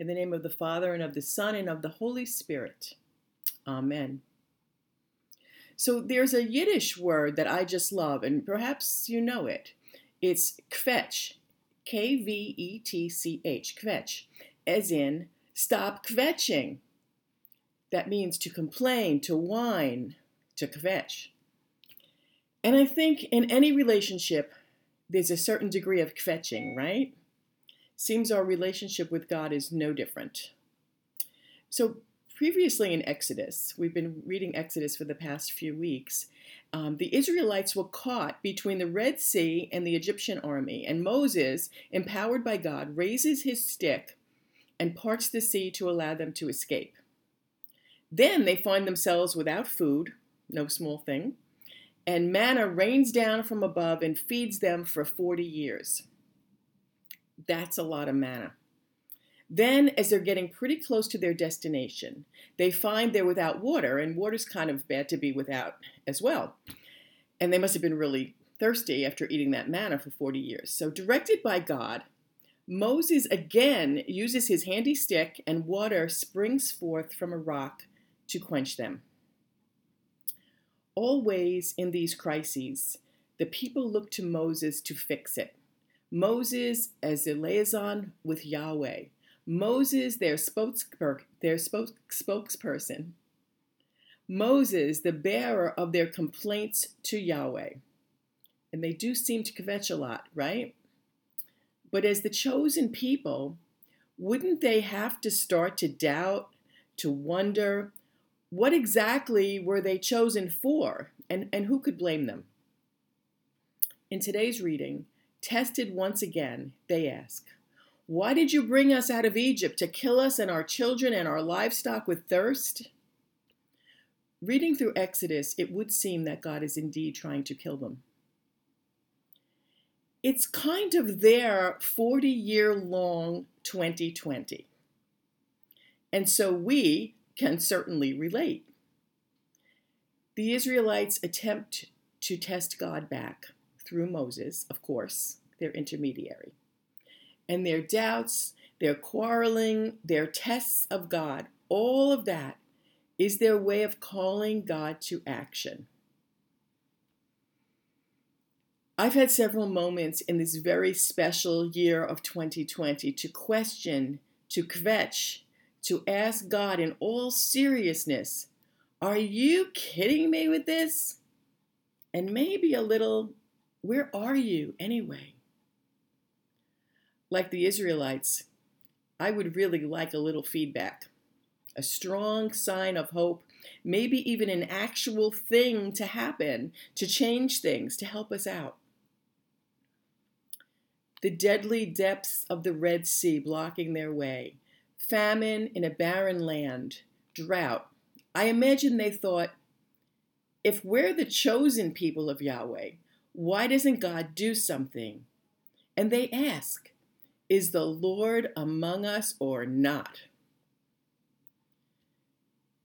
In the name of the Father, and of the Son, and of the Holy Spirit. Amen. So there's a Yiddish word that I just love, and perhaps you know it. It's kvetch, K V E T C H, kvetch, as in stop kvetching. That means to complain, to whine, to kvetch. And I think in any relationship, there's a certain degree of kvetching, right? Seems our relationship with God is no different. So, previously in Exodus, we've been reading Exodus for the past few weeks. Um, the Israelites were caught between the Red Sea and the Egyptian army, and Moses, empowered by God, raises his stick and parts the sea to allow them to escape. Then they find themselves without food, no small thing, and manna rains down from above and feeds them for 40 years. That's a lot of manna. Then, as they're getting pretty close to their destination, they find they're without water, and water's kind of bad to be without as well. And they must have been really thirsty after eating that manna for 40 years. So, directed by God, Moses again uses his handy stick, and water springs forth from a rock to quench them. Always in these crises, the people look to Moses to fix it. Moses as a liaison with Yahweh. Moses, their, spokesper- their spokesperson. Moses, the bearer of their complaints to Yahweh. And they do seem to kvetch a lot, right? But as the chosen people, wouldn't they have to start to doubt, to wonder, what exactly were they chosen for, and, and who could blame them? In today's reading, Tested once again, they ask, Why did you bring us out of Egypt to kill us and our children and our livestock with thirst? Reading through Exodus, it would seem that God is indeed trying to kill them. It's kind of their 40 year long 2020. And so we can certainly relate. The Israelites attempt to test God back through Moses, of course, their intermediary. And their doubts, their quarreling, their tests of God, all of that is their way of calling God to action. I've had several moments in this very special year of 2020 to question, to kvetch, to ask God in all seriousness, Are you kidding me with this? And maybe a little where are you anyway? Like the Israelites, I would really like a little feedback, a strong sign of hope, maybe even an actual thing to happen to change things, to help us out. The deadly depths of the Red Sea blocking their way, famine in a barren land, drought. I imagine they thought, if we're the chosen people of Yahweh, why doesn't God do something? And they ask, Is the Lord among us or not?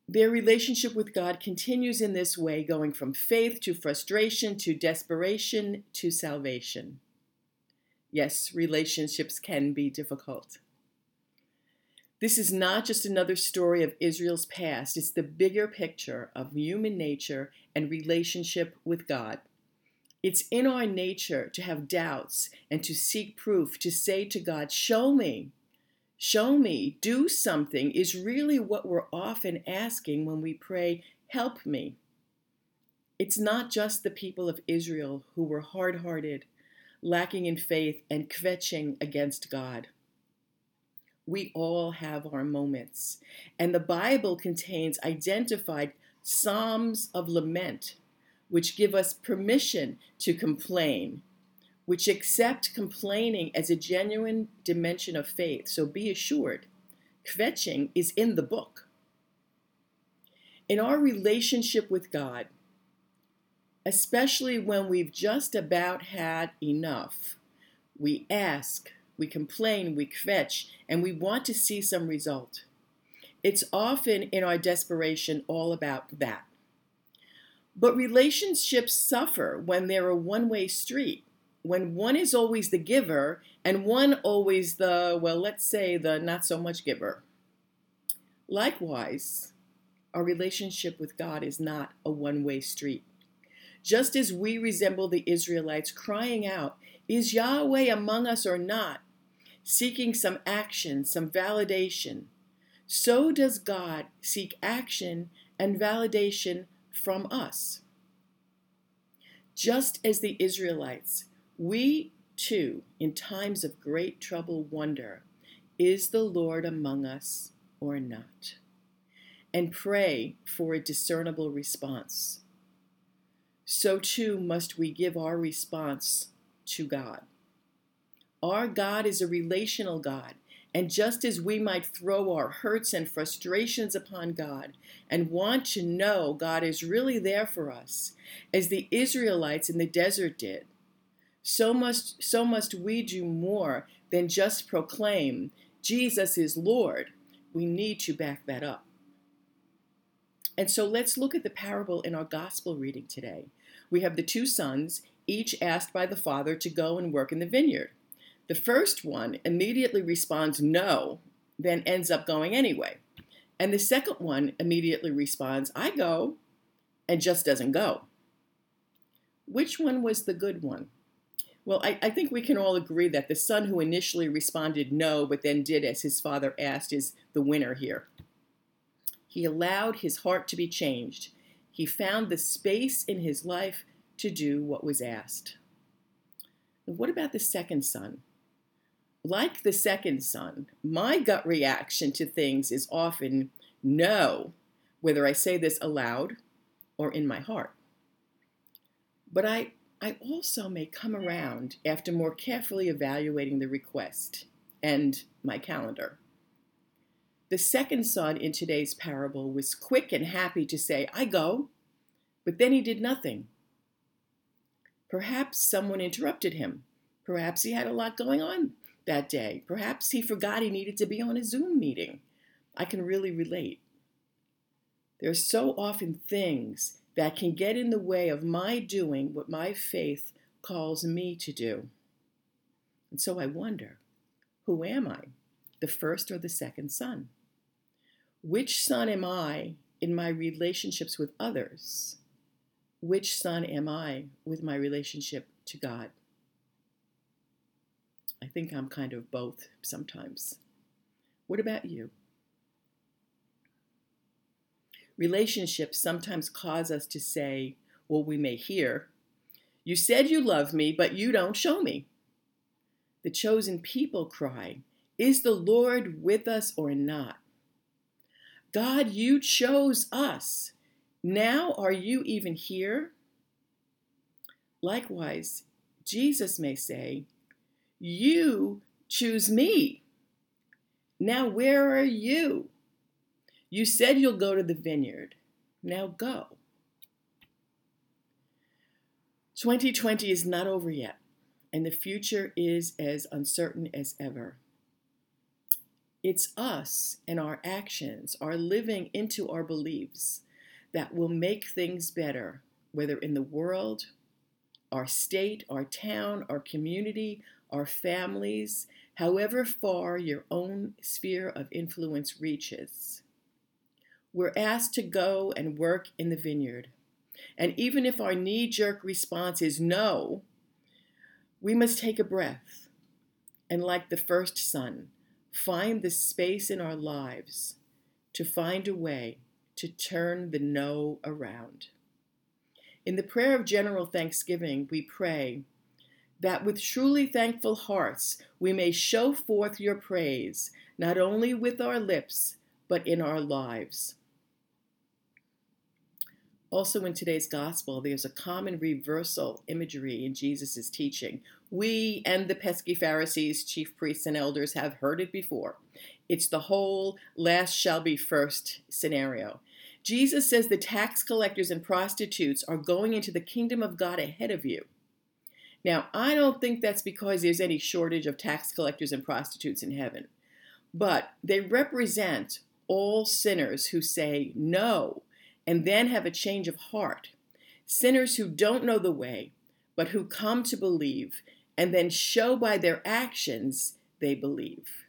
Their relationship with God continues in this way, going from faith to frustration to desperation to salvation. Yes, relationships can be difficult. This is not just another story of Israel's past, it's the bigger picture of human nature and relationship with God. It's in our nature to have doubts and to seek proof, to say to God, Show me, show me, do something, is really what we're often asking when we pray, Help me. It's not just the people of Israel who were hard hearted, lacking in faith, and kvetching against God. We all have our moments, and the Bible contains identified psalms of lament which give us permission to complain, which accept complaining as a genuine dimension of faith. So be assured, kvetching is in the book. In our relationship with God, especially when we've just about had enough, we ask, we complain, we kvetch, and we want to see some result. It's often in our desperation all about that. But relationships suffer when they're a one way street, when one is always the giver and one always the, well, let's say the not so much giver. Likewise, our relationship with God is not a one way street. Just as we resemble the Israelites crying out, Is Yahweh among us or not? seeking some action, some validation, so does God seek action and validation from us. Just as the Israelites, we too, in times of great trouble, wonder, Is the Lord among us or not? And pray for a discernible response. So too must we give our response to God. Our God is a relational God. And just as we might throw our hurts and frustrations upon God and want to know God is really there for us, as the Israelites in the desert did, so must, so must we do more than just proclaim Jesus is Lord. We need to back that up. And so let's look at the parable in our gospel reading today. We have the two sons, each asked by the father to go and work in the vineyard. The first one immediately responds no, then ends up going anyway. And the second one immediately responds, I go, and just doesn't go. Which one was the good one? Well, I, I, think we can all agree that the son who initially responded no, but then did as his father asked, is the winner here. He allowed his heart to be changed. He found the space in his life to do what was asked. What about the second son? Like the second son, my gut reaction to things is often no, whether I say this aloud or in my heart. But I, I also may come around after more carefully evaluating the request and my calendar. The second son in today's parable was quick and happy to say, I go, but then he did nothing. Perhaps someone interrupted him. Perhaps he had a lot going on that day. Perhaps he forgot he needed to be on a Zoom meeting. I can really relate. There are so often things that can get in the way of my doing what my faith calls me to do. And so I wonder who am I, the first or the second son? Which son am I in my relationships with others? Which son am I with my relationship to God? I think I'm kind of both sometimes. What about you? Relationships sometimes cause us to say, well, we may hear, You said you love me, but you don't show me. The chosen people cry, Is the Lord with us or not? God, you chose us. Now are you even here? Likewise, Jesus may say, you choose me. Now, where are you? You said you'll go to the vineyard. Now go. 2020 is not over yet, and the future is as uncertain as ever. It's us and our actions, our living into our beliefs, that will make things better, whether in the world, our state, our town, our community, our families, however far your own sphere of influence reaches. We're asked to go and work in the vineyard. And even if our knee jerk response is no, we must take a breath and, like the first son, find the space in our lives to find a way to turn the no around. In the prayer of general thanksgiving, we pray, that with truly thankful hearts we may show forth your praise, not only with our lips, but in our lives. Also, in today's gospel, there's a common reversal imagery in Jesus' teaching. We and the pesky Pharisees, chief priests, and elders have heard it before. It's the whole last shall be first scenario. Jesus says the tax collectors and prostitutes are going into the kingdom of God ahead of you. Now, I don't think that's because there's any shortage of tax collectors and prostitutes in heaven, but they represent all sinners who say no and then have a change of heart. Sinners who don't know the way, but who come to believe and then show by their actions they believe.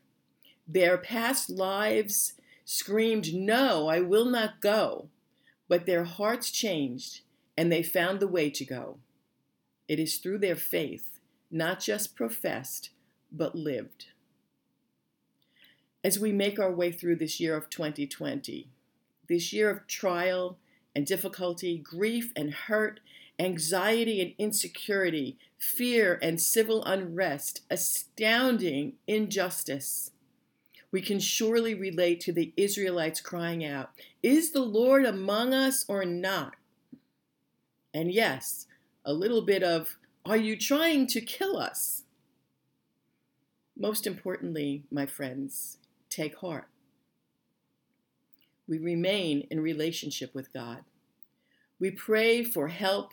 Their past lives screamed, No, I will not go. But their hearts changed and they found the way to go. It is through their faith, not just professed, but lived. As we make our way through this year of 2020, this year of trial and difficulty, grief and hurt, anxiety and insecurity, fear and civil unrest, astounding injustice, we can surely relate to the Israelites crying out, Is the Lord among us or not? And yes, a little bit of, Are you trying to kill us? Most importantly, my friends, take heart. We remain in relationship with God. We pray for help,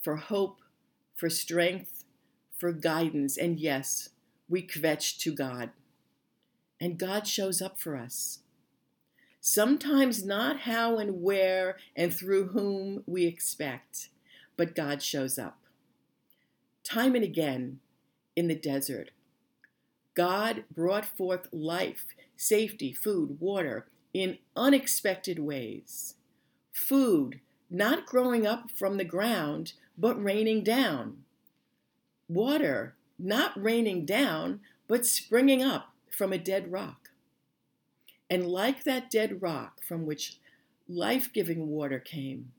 for hope, for strength, for guidance, and yes, we kvetch to God. And God shows up for us. Sometimes not how and where and through whom we expect, but God shows up. Time and again in the desert, God brought forth life, safety, food, water in unexpected ways. Food not growing up from the ground, but raining down. Water not raining down, but springing up from a dead rock. And like that dead rock from which life giving water came,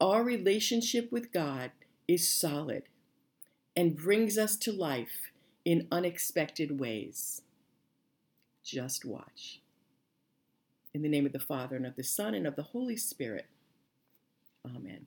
our relationship with God is solid and brings us to life in unexpected ways. Just watch. In the name of the Father, and of the Son, and of the Holy Spirit. Amen.